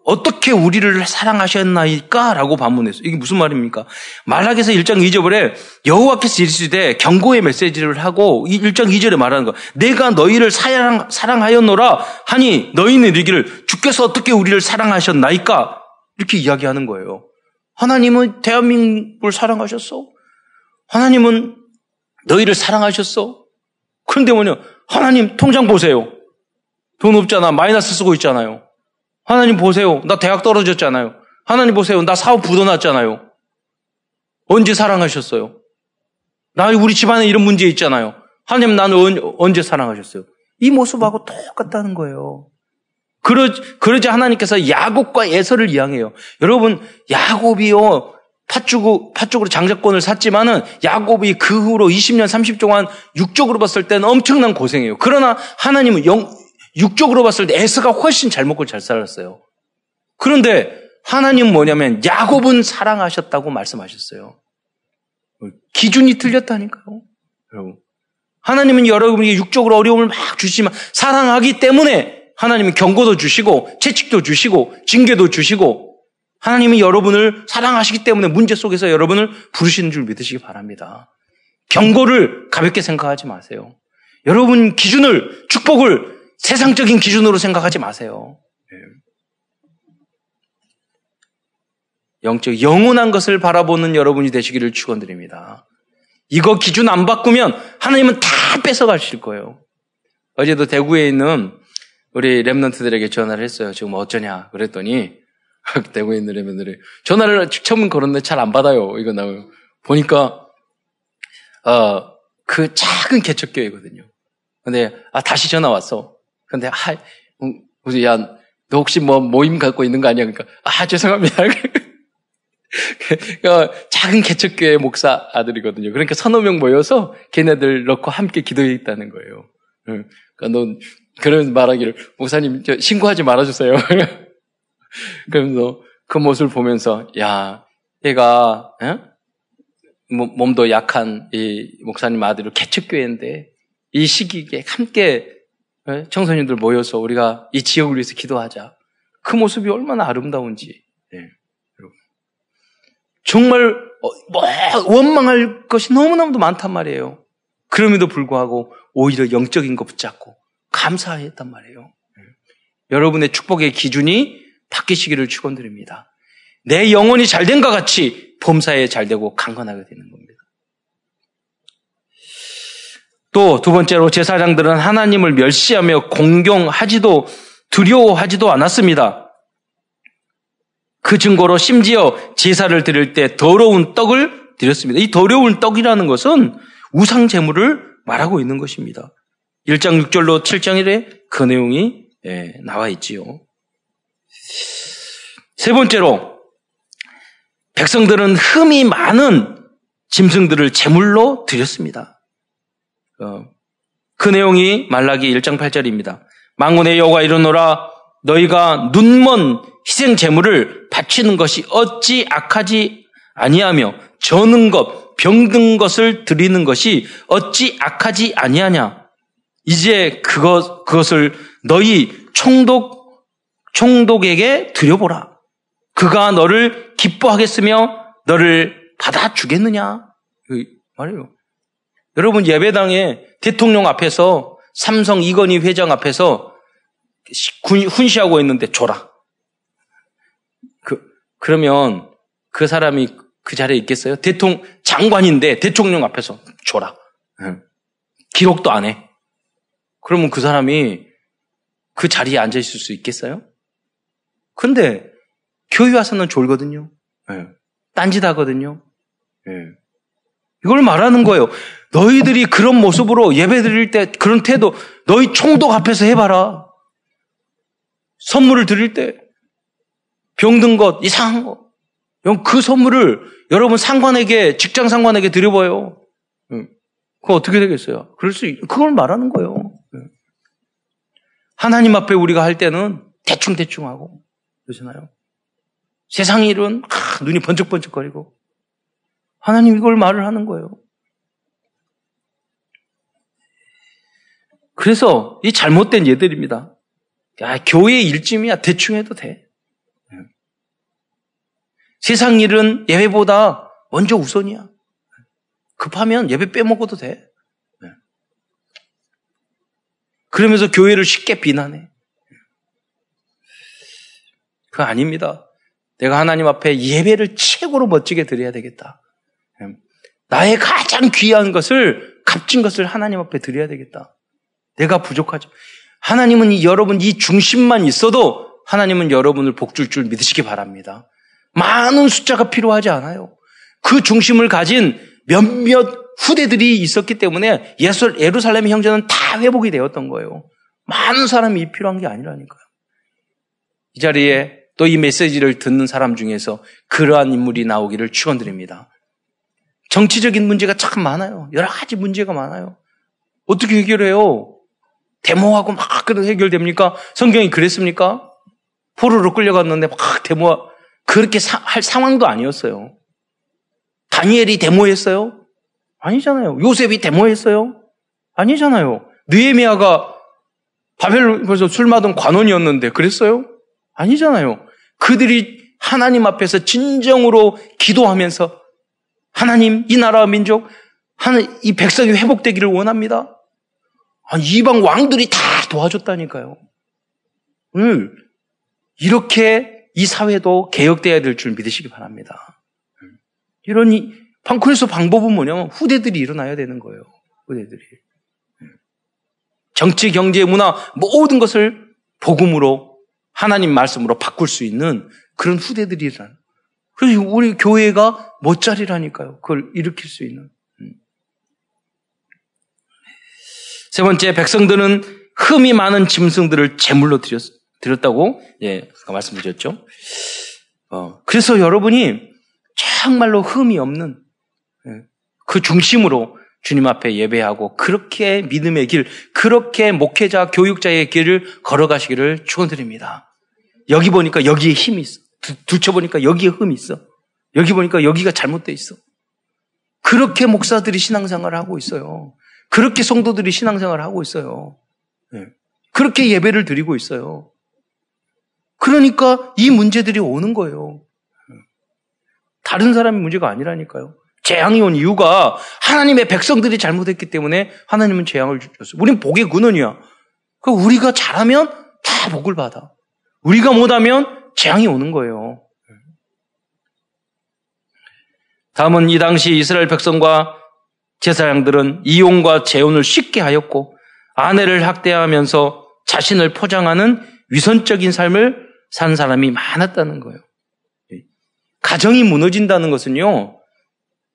어떻게 우리를 사랑하셨나이까? 라고 반문했어요. 이게 무슨 말입니까? 말하기서 1장 2절에 여호와께서 이르시되 경고의 메시지를 하고 1장 2절에 말하는 거. 내가 너희를 사랑, 사랑하였노라 하니 너희는 이르기를 주께서 어떻게 우리를 사랑하셨나이까? 이렇게 이야기하는 거예요. 하나님은 대한민국을 사랑하셨어? 하나님은 너희를 사랑하셨어? 그런데 뭐냐? 하나님 통장 보세요. 돈 없잖아. 마이너스 쓰고 있잖아요. 하나님 보세요. 나 대학 떨어졌잖아요. 하나님 보세요. 나 사업 부도났잖아요. 언제 사랑하셨어요? 나 우리 집안에 이런 문제 있잖아요. 하나님 나는 언제 사랑하셨어요? 이 모습하고 똑같다는 거예요. 그러, 그러지 하나님께서 야곱과 에서를 이양해요. 여러분, 야곱이요, 팥죽, 팥죽으로 장자권을 샀지만은 야곱이 그 후로 20년, 30년 동안 육적으로 봤을 때는 엄청난 고생이에요. 그러나 하나님은 영, 육적으로 봤을 때 에스가 훨씬 잘 먹고 잘 살았어요. 그런데 하나님은 뭐냐면 야곱은 사랑하셨다고 말씀하셨어요. 기준이 틀렸다니까요. 여러분. 하나님은 여러분에게 육적으로 어려움을 막 주시지만 사랑하기 때문에 하나님은 경고도 주시고 채찍도 주시고 징계도 주시고 하나님이 여러분을 사랑하시기 때문에 문제 속에서 여러분을 부르시는 줄 믿으시기 바랍니다. 경고를 가볍게 생각하지 마세요. 여러분 기준을 축복을 세상적인 기준으로 생각하지 마세요. 예. 영적, 영원한 것을 바라보는 여러분이 되시기를 축원드립니다. 이거 기준 안 바꾸면 하나님은 다 뺏어가실 거예요. 어제도 대구에 있는 우리 랩런트들에게 전화를 했어요. 지금 어쩌냐 그랬더니 대구에 있는 랩런트들이 전화를 처음 걸었는데 잘 안 받아요. 이거 나 보니까 어, 그 작은 개척교회거든요. 근데 아 다시 전화 왔어. 근데 아, 음, 야, 너 혹시 뭐 모임 갖고 있는 거 아니야? 그러니까 아 죄송합니다. 그러니까 작은 개척교회 목사 아들이거든요. 그러니까 서너 명 모여서 걔네들 넣고 함께 기도해 있다는 거예요. 그러니까 넌 그런 말하기를 목사님 저 신고하지 말아주세요. 그러면서 그 모습을 보면서 야 얘가 에? 몸도 약한 이 목사님 아들을 개척교회인데 이 시기에 함께 예? 청소년들 모여서 우리가 이 지역을 위해서 기도하자. 그 모습이 얼마나 아름다운지. 네. 정말 어, 뭐 원망할 것이 너무너무도 많단 말이에요. 그럼에도 불구하고 오히려 영적인 거 붙잡고 감사했단 말이에요. 예. 여러분의 축복의 기준이 바뀌시기를 축원드립니다. 내 영혼이 잘된 것 같이 범사에 잘되고 강건하게 되는 겁니다. 또 두 번째로 제사장들은 하나님을 멸시하며 공경하지도 두려워하지도 않았습니다. 그 증거로 심지어 제사를 드릴 때 더러운 떡을 드렸습니다. 이 더러운 떡이라는 것은 우상 제물을 말하고 있는 것입니다. 1장 6절로 7장 1에 그 내용이 예, 나와 있지요. 세 번째로 백성들은 흠이 많은 짐승들을 제물로 드렸습니다. 어, 그 내용이 말라기 1장 8절입니다. 망군의 여호가 이르노라 너희가 눈먼 희생 제물을 바치는 것이 어찌 악하지 아니하며 저는 것 병든 것을 드리는 것이 어찌 악하지 아니하냐 이제 그것 그것을 너희 총독 총독에게 드려보라 그가 너를 기뻐하겠으며 너를 받아주겠느냐 말이에요. 여러분 예배당에 대통령 앞에서 삼성 이건희 회장 앞에서 훈시하고 있는데 줘라. 그, 그러면 그 사람이 그 자리에 있겠어요? 대통령, 장관인데 대통령 앞에서 줘라. 기록도 안 해. 그러면 그 사람이 그 자리에 앉아 있을 수 있겠어요? 근데 교회 와서는 졸거든요. 딴짓 하거든요. 이걸 말하는 거예요. 너희들이 그런 모습으로 예배 드릴 때 그런 태도 너희 총독 앞에서 해봐라. 선물을 드릴 때 병든 것, 이상한 것. 그 선물을 여러분 상관에게, 직장 상관에게 드려봐요. 그거 어떻게 되겠어요? 그럴 수, 그걸 말하는 거예요. 하나님 앞에 우리가 할 때는 대충대충 하고, 그러시나요? 세상 일은 아, 눈이 번쩍번쩍거리고, 하나님 이걸 말을 하는 거예요. 그래서 이 잘못된 예들입니다. 야, 교회 일쯤이야 대충 해도 돼. 세상 일은 예배보다 먼저 우선이야. 급하면 예배 빼먹어도 돼. 그러면서 교회를 쉽게 비난해. 그거 아닙니다. 내가 하나님 앞에 예배를 최고로 멋지게 드려야 되겠다. 나의 가장 귀한 것을, 값진 것을 하나님 앞에 드려야 되겠다. 내가 부족하죠. 하나님은 이, 여러분 이 중심만 있어도 하나님은 여러분을 복줄 줄 믿으시기 바랍니다. 많은 숫자가 필요하지 않아요. 그 중심을 가진 몇몇 후대들이 있었기 때문에 예루살렘 형제는 다 회복이 되었던 거예요. 많은 사람이 필요한 게 아니라니까요. 이 자리에 또 이 메시지를 듣는 사람 중에서 그러한 인물이 나오기를 축원드립니다. 정치적인 문제가 참 많아요. 여러 가지 문제가 많아요. 어떻게 해결해요? 데모하고 막 그래도 해결됩니까? 성경이 그랬습니까? 포로로 끌려갔는데 막 데모 그렇게 사, 할 상황도 아니었어요. 다니엘이 데모했어요? 아니잖아요. 요셉이 데모했어요? 아니잖아요. 느에미아가 바벨론에서 술 마던 관원이었는데 그랬어요? 아니잖아요. 그들이 하나님 앞에서 진정으로 기도하면서 하나님 이 나라와 민족 이 백성이 회복되기를 원합니다. 아니, 이방 왕들이 다 도와줬다니까요. 오늘 이렇게 이 사회도 개혁돼야 될 줄 믿으시기 바랍니다. 이런 이, 그래서 방법은 뭐냐면 후대들이 일어나야 되는 거예요. 후대들이. 정치, 경제, 문화 모든 것을 복음으로 하나님 말씀으로 바꿀 수 있는 그런 후대들이 일어나. 그래서 우리 교회가 멋자리라니까요. 그걸 일으킬 수 있는. 세 번째, 백성들은 흠이 많은 짐승들을 제물로 드렸, 드렸다고, 예, 말씀드렸죠. 어, 그래서 여러분이 정말로 흠이 없는, 예, 그 중심으로 주님 앞에 예배하고 그렇게 믿음의 길, 그렇게 목회자, 교육자의 길을 걸어가시기를 축원드립니다. 여기 보니까 여기에 힘이 있어. 둘쳐보니까 여기에 흠이 있어. 여기 보니까 여기가 잘못돼 있어. 그렇게 목사들이 신앙생활을 하고 있어요. 그렇게 성도들이 신앙생활을 하고 있어요. 네. 그렇게 예배를 드리고 있어요. 그러니까 이 문제들이 오는 거예요. 다른 사람의 문제가 아니라니까요. 재앙이 온 이유가 하나님의 백성들이 잘못했기 때문에 하나님은 재앙을 주셨어요. 우린 복의 근원이야. 그 우리가 잘하면 다 복을 받아. 우리가 못하면 재앙이 오는 거예요. 다음은 이 당시 이스라엘 백성과 제사장들은 이혼과 재혼을 쉽게 하였고 아내를 학대하면서 자신을 포장하는 위선적인 삶을 산 사람이 많았다는 거예요. 가정이 무너진다는 것은요,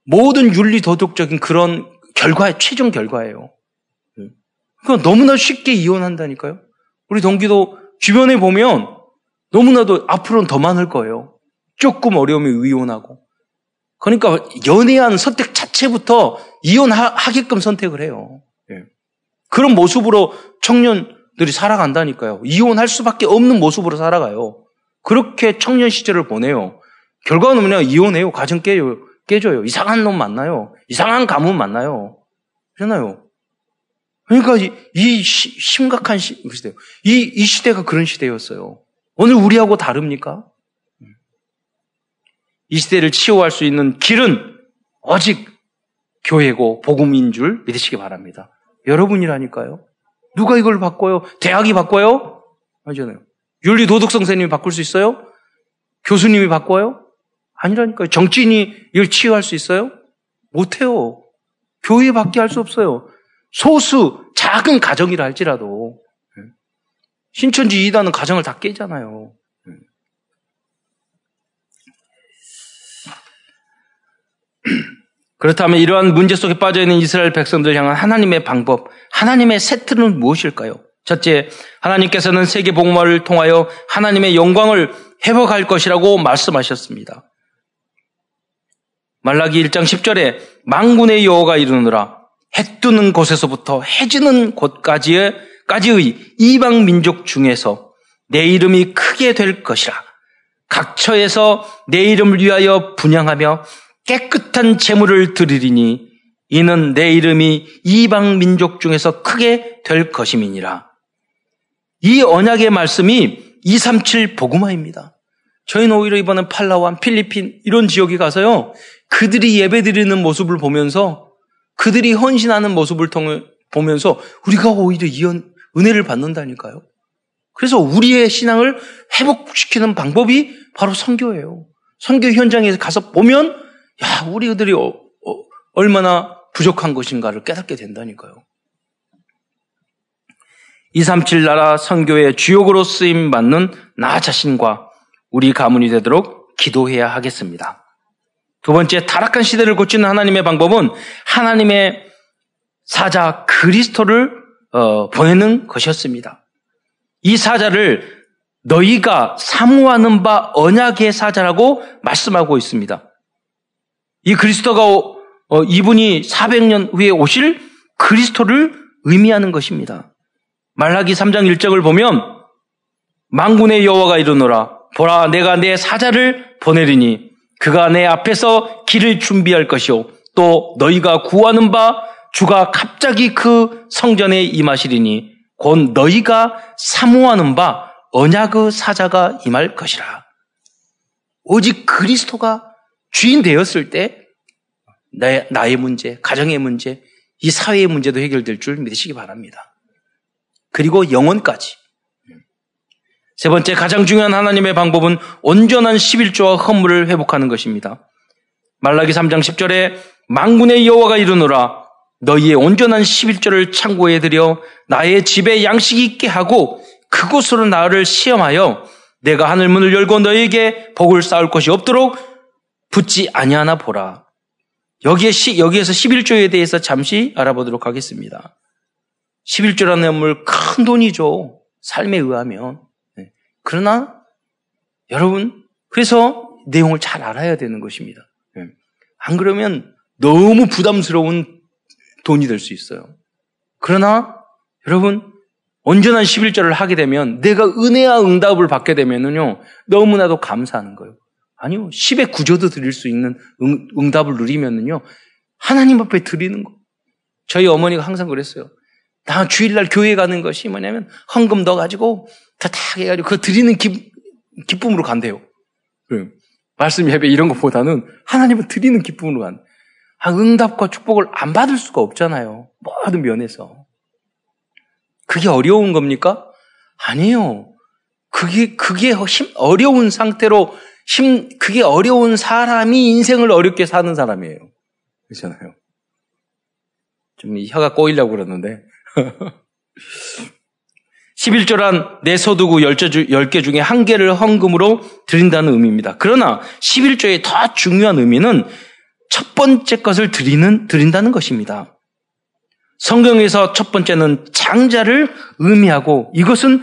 모든 윤리 도덕적인 그런 결과의 최종 결과예요. 그러니까 너무나 쉽게 이혼한다니까요. 우리 동기도 주변에 보면 너무나도 앞으로는 더 많을 거예요. 조금 어려우면 이혼하고. 그러니까 연애한 선택 자체부터 이혼하게끔 선택을 해요. 예. 그런 모습으로 청년들이 살아간다니까요. 이혼할 수밖에 없는 모습으로 살아가요. 그렇게 청년 시절을 보내요. 결과는 뭐냐? 이혼해요. 가정 깨요. 깨져요. 이상한 놈 만나요. 이상한 가문 만나요. 그러잖아요. 그러니까 이, 이 시, 심각한 시, 시대, 이, 이 시대가 그런 시대였어요. 오늘 우리하고 다릅니까? 이 시대를 치유할 수 있는 길은 오직 교회고 복음인 줄 믿으시기 바랍니다. 여러분이라니까요. 누가 이걸 바꿔요? 대학이 바꿔요? 아니잖아요. 윤리 도덕 선생님이 바꿀 수 있어요? 교수님이 바꿔요? 아니라니까요. 정치인이 이걸 치유할 수 있어요? 못해요. 교회 밖에 할 수 없어요. 소수 작은 가정이라 할지라도 신천지 이단은 가정을 다 깨잖아요. 그렇다면 이러한 문제 속에 빠져 있는 이스라엘 백성들 향한 하나님의 방법, 하나님의 세트는 무엇일까요? 첫째, 하나님께서는 세계 복음화를 통하여 하나님의 영광을 회복할 것이라고 말씀하셨습니다. 말라기 1장 10절에 망군의 여호가 이르느라 해 뜨는 곳에서부터 해 지는 곳까지의 까지의 이방 민족 중에서 내 이름이 크게 될 것이라. 각처에서 내 이름을 위하여 분양하며 깨끗한 재물을 드리리니 이는 내 이름이 이방 민족 중에서 크게 될 것임이니라. 이 언약의 말씀이 237 복음화입니다. 저희는 오히려 이번에 팔라완, 필리핀 이런 지역에 가서요. 그들이 예배드리는 모습을 보면서 그들이 헌신하는 모습을 통해 보면서 우리가 오히려 이 은혜를 받는다니까요. 그래서 우리의 신앙을 회복시키는 방법이 바로 선교예요. 선교 현장에 가서 보면 야, 우리들이 어, 어, 얼마나 부족한 것인가를 깨닫게 된다니까요. 237 나라 선교의 주역으로 쓰임 받는 나 자신과 우리 가문이 되도록 기도해야 하겠습니다. 두 번째, 타락한 시대를 고치는 하나님의 방법은 하나님의 사자 그리스도를 어, 보내는 것이었습니다. 이 사자를 너희가 사모하는 바 언약의 사자라고 말씀하고 있습니다. 이 그리스도가 어, 이분이 400년 후에 오실 그리스도를 의미하는 것입니다. 말라기 3장 1절을 보면 망군의 여호와가 이르노라 보라 내가 내 사자를 보내리니 그가 내 앞에서 길을 준비할 것이요 또 너희가 구하는 바 주가 갑자기 그 성전에 임하시리니 곧 너희가 사모하는 바 언약의 사자가 임할 것이라. 오직 그리스도가 주인 되었을 때 나의, 나의 문제, 가정의 문제, 이 사회의 문제도 해결될 줄 믿으시기 바랍니다. 그리고 영혼까지. 세 번째 가장 중요한 하나님의 방법은 온전한 11조와 헌물을 회복하는 것입니다. 말라기 3장 10절에 망군의 여호와가 이르노라 너희의 온전한 11조를 창고에 들여 나의 집에 양식이 있게 하고 그곳으로 나를 시험하여 내가 하늘 문을 열고 너희에게 복을 쌓을 것이 없도록 붙지 아니하나 보라. 여기에 시, 여기에서 11조에 대해서 잠시 알아보도록 하겠습니다. 11조라는 건물 큰 돈이죠. 삶에 의하면. 네. 그러나 여러분 그래서 내용을 잘 알아야 되는 것입니다. 네. 안 그러면 너무 부담스러운 돈이 될 수 있어요. 그러나 여러분 온전한 11절을 하게 되면 내가 은혜와 응답을 받게 되면은요 너무나도 감사하는 거예요. 아니요. 10의 구조도 드릴 수 있는 응, 응답을 누리면은요. 하나님 앞에 드리는 거. 저희 어머니가 항상 그랬어요. 나 주일날 교회 가는 것이 뭐냐면 헌금 넣어가지고 다탁 해가지고 그거 드리는 기, 기쁨으로 간대요. 그 말씀 예배 이런 것보다는 하나님을 드리는 기쁨으로 간. 아, 응답과 축복을 안 받을 수가 없잖아요. 모든 면에서. 그게 어려운 겁니까? 아니에요. 그게, 그게 힘, 어려운 상태로 힘, 그게 어려운 사람이 인생을 어렵게 사는 사람이에요. 그렇잖아요. 좀 혀가 꼬이려고 그러는데. 11조란 내 소두구 10개 중에 한 개를 헌금으로 드린다는 의미입니다. 그러나 11조의 더 중요한 의미는 첫 번째 것을 드리는, 드린다는 것입니다. 성경에서 첫 번째는 장자를 의미하고 이것은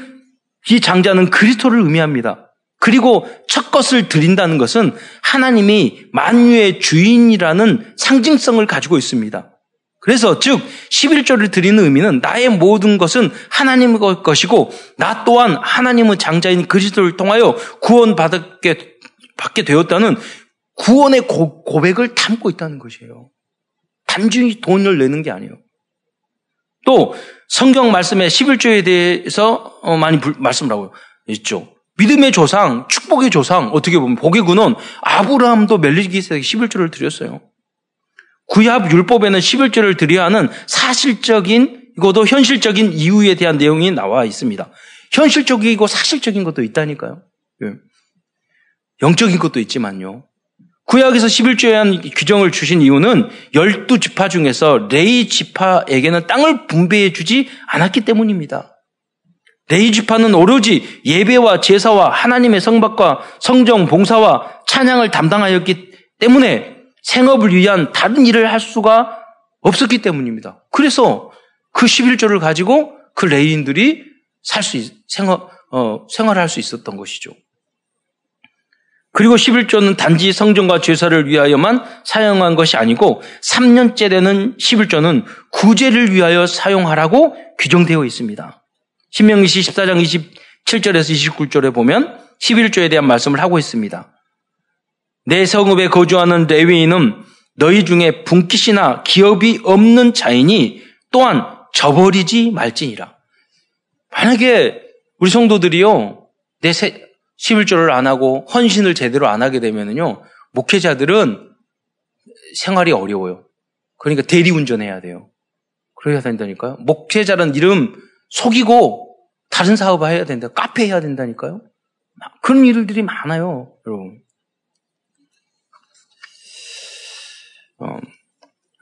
이 장자는 그리스도를 의미합니다. 그리고 첫 것을 드린다는 것은 하나님이 만유의 주인이라는 상징성을 가지고 있습니다. 그래서 즉 11조를 드리는 의미는 나의 모든 것은 하나님의 것이고 나 또한 하나님의 장자인 그리스도를 통하여 구원받게 받게 되었다는 구원의 고, 고백을 담고 있다는 것이에요. 단순히 돈을 내는 게 아니에요. 또 성경 말씀에 11조에 대해서 어, 많이 말씀을 하고 있죠. 믿음의 조상, 축복의 조상, 어떻게 보면 복의 근원, 아브라함도 멜리기세덱 11조를 드렸어요. 구약 율법에는 11조를 드려야 하는 사실적인 이것도 현실적인 이유에 대한 내용이 나와 있습니다. 현실적이고 사실적인 것도 있다니까요. 예. 영적인 것도 있지만요. 구약에서 11조에 대한 규정을 주신 이유는 12지파 중에서 레이 지파에게는 땅을 분배해 주지 않았기 때문입니다. 레이 지파는 오로지 예배와 제사와 하나님의 성박과 성정 봉사와 찬양을 담당하였기 때문에 생업을 위한 다른 일을 할 수가 없었기 때문입니다. 그래서 그 11조를 가지고 그 레인들이 살 수, 생활, 어, 생활할 수 있었던 것이죠. 그리고 11조는 단지 성전과 제사를 위하여만 사용한 것이 아니고 3년째 되는 11조는 구제를 위하여 사용하라고 규정되어 있습니다. 신명기시 14장 27절에서 29절에 보면 11조에 대한 말씀을 하고 있습니다. 내 성읍에 거주하는 레위인은 너희 중에 분깃이나 기업이 없는 자인이 또한 저버리지 말지니라. 만약에 우리 성도들이요, 내 11조를 안 하고 헌신을 제대로 안 하게 되면요, 목회자들은 생활이 어려워요. 그러니까 대리운전해야 돼요. 그래야 된다니까요. 목회자라는 이름 속이고 다른 사업 해야 된다. 카페 해야 된다니까요. 그런 일들이 많아요, 여러분. 어,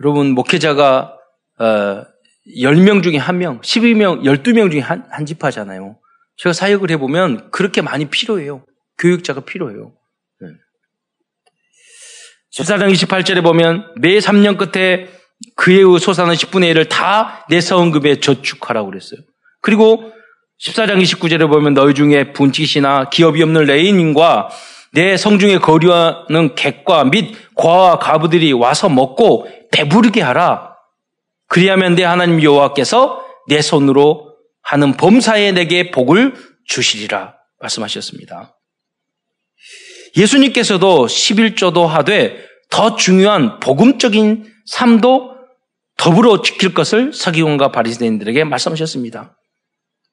여러분, 목회자가, 어, 10명 중에 1명, 12명, 12명 중에 한, 한 집하잖아요. 제가 사역을 해보면 그렇게 많이 필요해요. 교육자가 필요해요. 네. 14장 28절에 보면 매 3년 끝에 그의 소사는 10분의 1을 다 내 서원급에 저축하라고 그랬어요. 그리고 14장 29절에 보면 너희 중에 분짓이나 기업이 없는 레인인과 내 성중에 거류하는 객과 및 과와 가부들이 와서 먹고 배부르게 하라. 그리하면 내 하나님 여호와께서 내 손으로 하는 범사에 내게 복을 주시리라 말씀하셨습니다. 예수님께서도 11조도 하되 더 중요한 복음적인 삶도 더불어 지킬 것을 서기관과 바리새인들에게 말씀하셨습니다.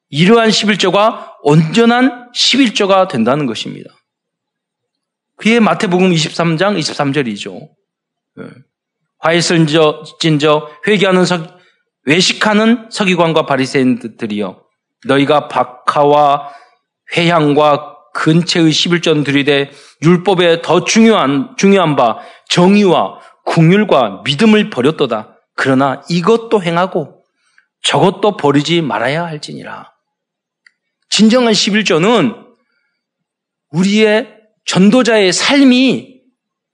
이러한 11조가 온전한 11조가 된다는 것입니다. 그게 마태복음 23장 23절이죠. 화해를 찐저 회개하는 석, 외식하는 서기관과 바리새인들이여 너희가 박하와 회향과 근처의 11전 들이대 율법에 더 중요한 중요한 바 정의와 국률과 믿음을 버렸도다. 그러나 이것도 행하고 저것도 버리지 말아야 할지니라. 진정한 11조는 우리의 전도자의 삶이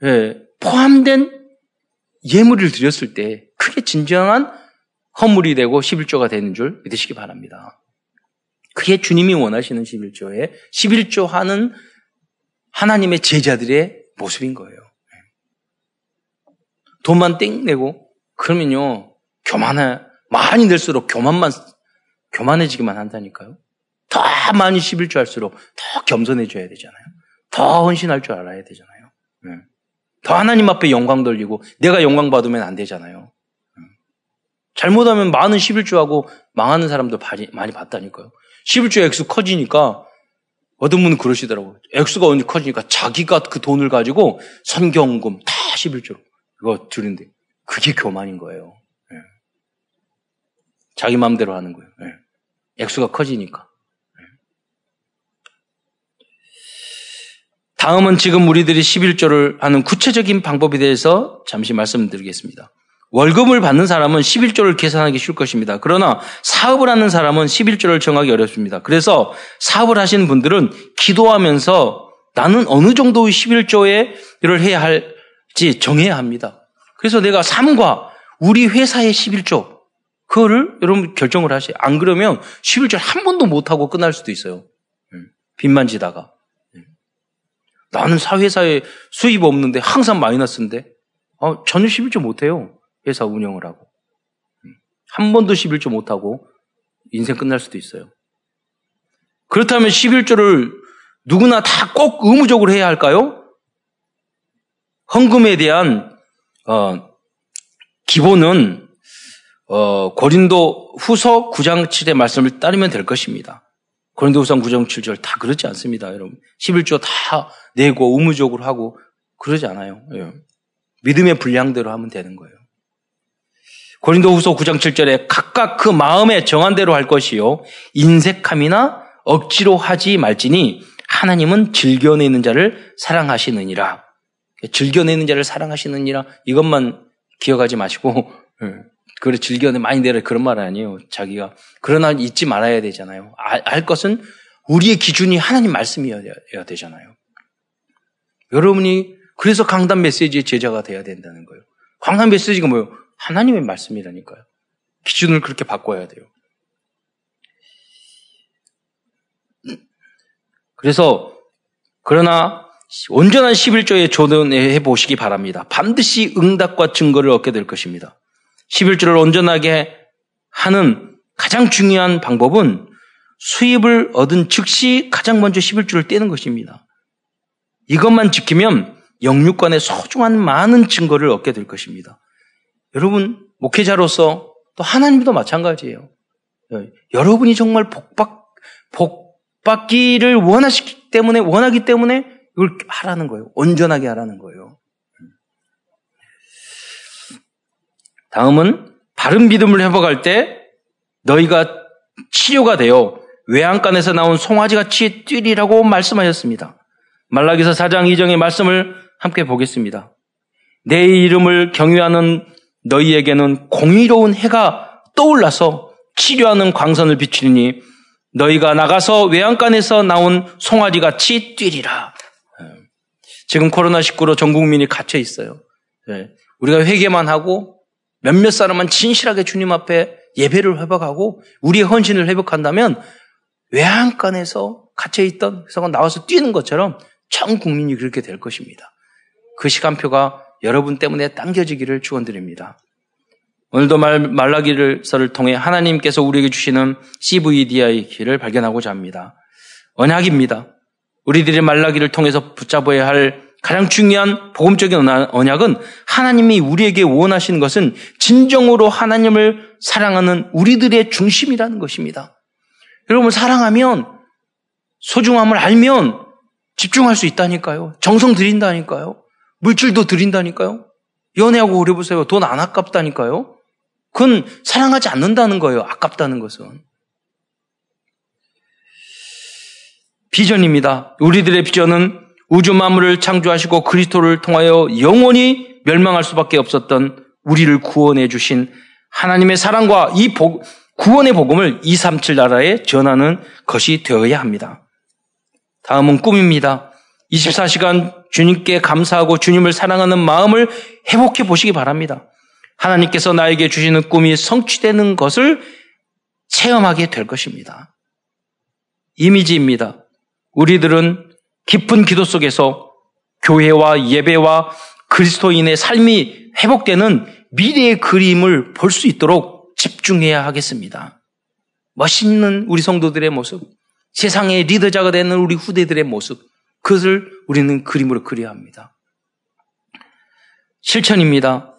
예, 포함된 예물을 드렸을 때 크게 진정한 허물이 되고 11조가 되는 줄 믿으시기 바랍니다. 그게 주님이 원하시는 11조에 11조 하는 하나님의 제자들의 모습인 거예요. 돈만 땡 내고 그러면요 교만해 많이 낼수록 교만만 교만해지기만 한다니까요. 더 많이 11조 할수록 더 겸손해져야 되잖아요. 더 헌신할 줄 알아야 되잖아요. 네. 더 하나님 앞에 영광 돌리고 내가 영광 받으면 안 되잖아요. 네. 잘못하면 많은 11조하고 망하는 사람도 많이 봤다니까요. 11조 액수 커지니까 어떤 분은 그러시더라고요. 액수가 언제 커지니까 자기가 그 돈을 가지고 선경금 다 11조로 그거 드는데 그게 교만인 거예요. 네. 자기 마음대로 하는 거예요. 액수가 커지니까. 다음은 지금 우리들이 11조를 하는 구체적인 방법에 대해서 잠시 말씀드리겠습니다. 월급을 받는 사람은 11조를 계산하기 쉬울 것입니다. 그러나 사업을 하는 사람은 11조를 정하기 어렵습니다. 그래서 사업을 하시는 분들은 기도하면서 나는 어느 정도의 11조를 해야 할지 정해야 합니다. 그래서 내가 삶과 우리 회사의 11조, 그거를 여러분 결정을 하세요. 안 그러면 11조 한 번도 못하고 끝날 수도 있어요. 빚만 지다가. 나는 사회사에 수입 없는데 항상 마이너스인데, 어, 전혀 11조 못해요. 회사 운영을 하고. 한 번도 11조 못하고 인생 끝날 수도 있어요. 그렇다면 11조를 누구나 다 꼭 의무적으로 해야 할까요? 헌금에 대한 어, 기본은 어, 고린도 후서 9장 7의 말씀을 따르면 될 것입니다. 고린도 후서 9장 7절 다 그렇지 않습니다, 여러분. 11조 다 내고 의무적으로 하고 그러지 않아요. 예. 믿음의 분량대로 하면 되는 거예요. 고린도 후서 9장 7절에 각각 그 마음에 정한 대로 할 것이요. 인색함이나 억지로 하지 말지니 하나님은 즐겨내는 자를 사랑하시느니라. 즐겨내는 자를 사랑하시느니라. 이것만 기억하지 마시고, 예. 그래, 즐겨내, 많이 내라. 그런 말 아니에요. 자기가. 그러나 잊지 말아야 되잖아요. 알, 알 것은 우리의 기준이 하나님 말씀이어야 되잖아요. 여러분이 그래서 강단 메시지의 제자가 돼야 된다는 거예요. 강단 메시지가 뭐예요? 하나님의 말씀이라니까요. 기준을 그렇게 바꿔야 돼요. 그래서 그러나 온전한 11조에 조던해 보시기 바랍니다. 반드시 응답과 증거를 얻게 될 것입니다. 11조를 온전하게 하는 가장 중요한 방법은 수입을 얻은 즉시 가장 먼저 11조를 떼는 것입니다. 이것만 지키면 영육관의 소중한 많은 증거를 얻게 될 것입니다. 여러분, 목회자로서 또 하나님도 마찬가지예요. 여러분이 정말 복받, 복받기를 원하시기 때문에, 원하기 때문에 이걸 하라는 거예요. 온전하게 하라는 거예요. 다음은 바른 믿음을 회복할 때 너희가 치료가 되어 외양간에서 나온 송아지같이 뛰리라고 말씀하셨습니다. 말라기서 4장 2정의 말씀을 함께 보겠습니다. 내 이름을 경유하는 너희에게는 공의로운 해가 떠올라서 치료하는 광선을 비추니 너희가 나가서 외양간에서 나온 송아지 같이 뛰리라. 예. 지금 코로나19로 전 국민이 갇혀 있어요. 예. 우리가 회개만 하고 몇몇 사람만 진실하게 주님 앞에 예배를 회복하고 우리의 헌신을 회복한다면 외양간에서 갇혀있던 회사가 나와서 뛰는 것처럼 전 국민이 그렇게 될 것입니다. 그 시간표가 여러분 때문에 당겨지기를 축원드립니다. 오늘도 말, 말라기를서를 통해 하나님께서 우리에게 주시는 CVDI를 발견하고자 합니다. 언약입니다. 우리들이 말라기를 통해서 붙잡아야 할 가장 중요한 복음적인 언약은 하나님이 우리에게 원하시는 것은 진정으로 하나님을 사랑하는 우리들의 중심이라는 것입니다. 여러분 사랑하면 소중함을 알면 집중할 수 있다니까요. 정성 들인다니까요. 물질도 드린다니까요. 연애하고 오래 보세요. 돈 안 아깝다니까요. 그건 사랑하지 않는다는 거예요. 아깝다는 것은. 비전입니다. 우리들의 비전은 우주 만물을 창조하시고 그리스도를 통하여 영원히 멸망할 수밖에 없었던 우리를 구원해 주신 하나님의 사랑과 이 복, 구원의 복음을 237 나라에 전하는 것이 되어야 합니다. 다음은 꿈입니다. 24시간 주님께 감사하고 주님을 사랑하는 마음을 회복해 보시기 바랍니다. 하나님께서 나에게 주시는 꿈이 성취되는 것을 체험하게 될 것입니다. 이미지입니다. 우리들은 깊은 기도 속에서 교회와 예배와 그리스도인의 삶이 회복되는 미래의 그림을 볼 수 있도록 집중해야 하겠습니다. 멋있는 우리 성도들의 모습, 세상의 리더자가 되는 우리 후대들의 모습, 그것을 우리는 그림으로 그려야 합니다. 실천입니다.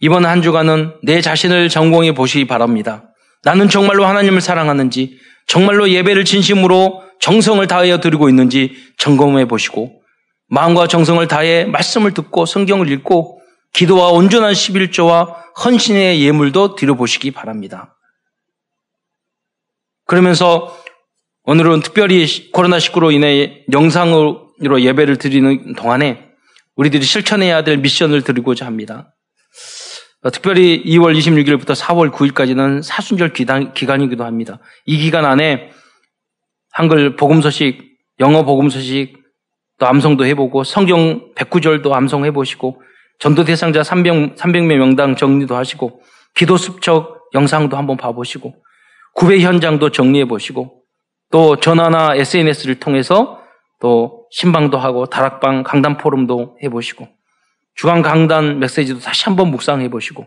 이번 한 주간은 내 자신을 점검해 보시기 바랍니다. 나는 정말로 하나님을 사랑하는지, 정말로 예배를 진심으로 정성을 다하여 드리고 있는지 점검해 보시고, 마음과 정성을 다해 말씀을 듣고 성경을 읽고, 기도와 온전한 11조와 헌신의 예물도 드려보시기 바랍니다. 그러면서 오늘은 특별히 코로나19로 인해 영상으로 예배를 드리는 동안에 우리들이 실천해야 될 미션을 드리고자 합니다. 어, 특별히 2월 26일부터 4월 9일까지는 사순절 기간 이기도 합니다. 이 기간 안에 한글 복음 소식, 영어 복음 소식, 또 암송도 해보고 성경 109절도 암송해 보시고 전도 대상자 300, 300명 명당 정리도 하시고 기도 습척 영상도 한번 봐보시고 구배 현장도 정리해 보시고 또 전화나 SNS를 통해서 또 신방도 하고 다락방 강단 포럼도 해보시고 주간 강단 메시지도 다시 한번 묵상해 보시고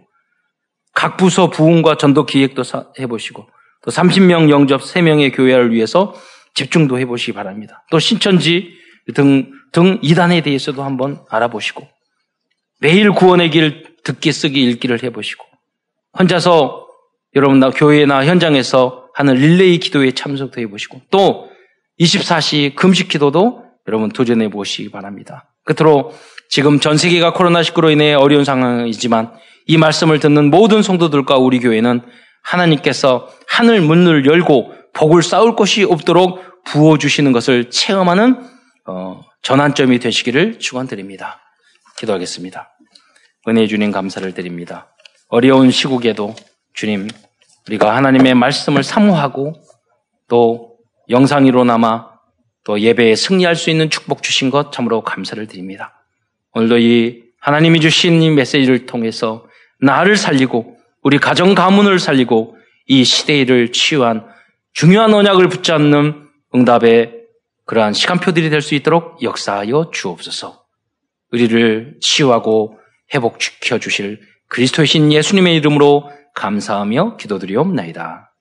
각 부서 부흥과 전도 기획도 해 보시고 또 30명 영접 3명의 교회를 위해서 집중도 해 보시기 바랍니다. 또 신천지 등, 등 이단에 대해서도 한번 알아보시고 매일 구원의 길 듣기 쓰기 읽기를 해 보시고 혼자서 여러분 나 교회나 현장에서 하는 릴레이 기도에 참석도 해 보시고 또 24시 금식 기도도 여러분 도전해 보시기 바랍니다. 끝으로 지금 전 세계가 코로나19로 인해 어려운 상황이지만 이 말씀을 듣는 모든 성도들과 우리 교회는 하나님께서 하늘 문을 열고 복을 쌓을 곳이 없도록 부어주시는 것을 체험하는 어, 전환점이 되시기를 축원드립니다. 기도하겠습니다. 은혜 주님 감사를 드립니다. 어려운 시국에도 주님 우리가 하나님의 말씀을 사모하고 또 영상으로 남아 또 예배에 승리할 수 있는 축복 주신 것 참으로 감사를 드립니다. 오늘도 이 하나님이 주신 이 메시지를 통해서 나를 살리고 우리 가정 가문을 살리고 이 시대를 치유한 중요한 언약을 붙잡는 응답의 그러한 시간표들이 될 수 있도록 역사하여 주옵소서. 우리를 치유하고 회복시켜 주실 그리스도의 신 예수님의 이름으로 감사하며 기도드리옵나이다.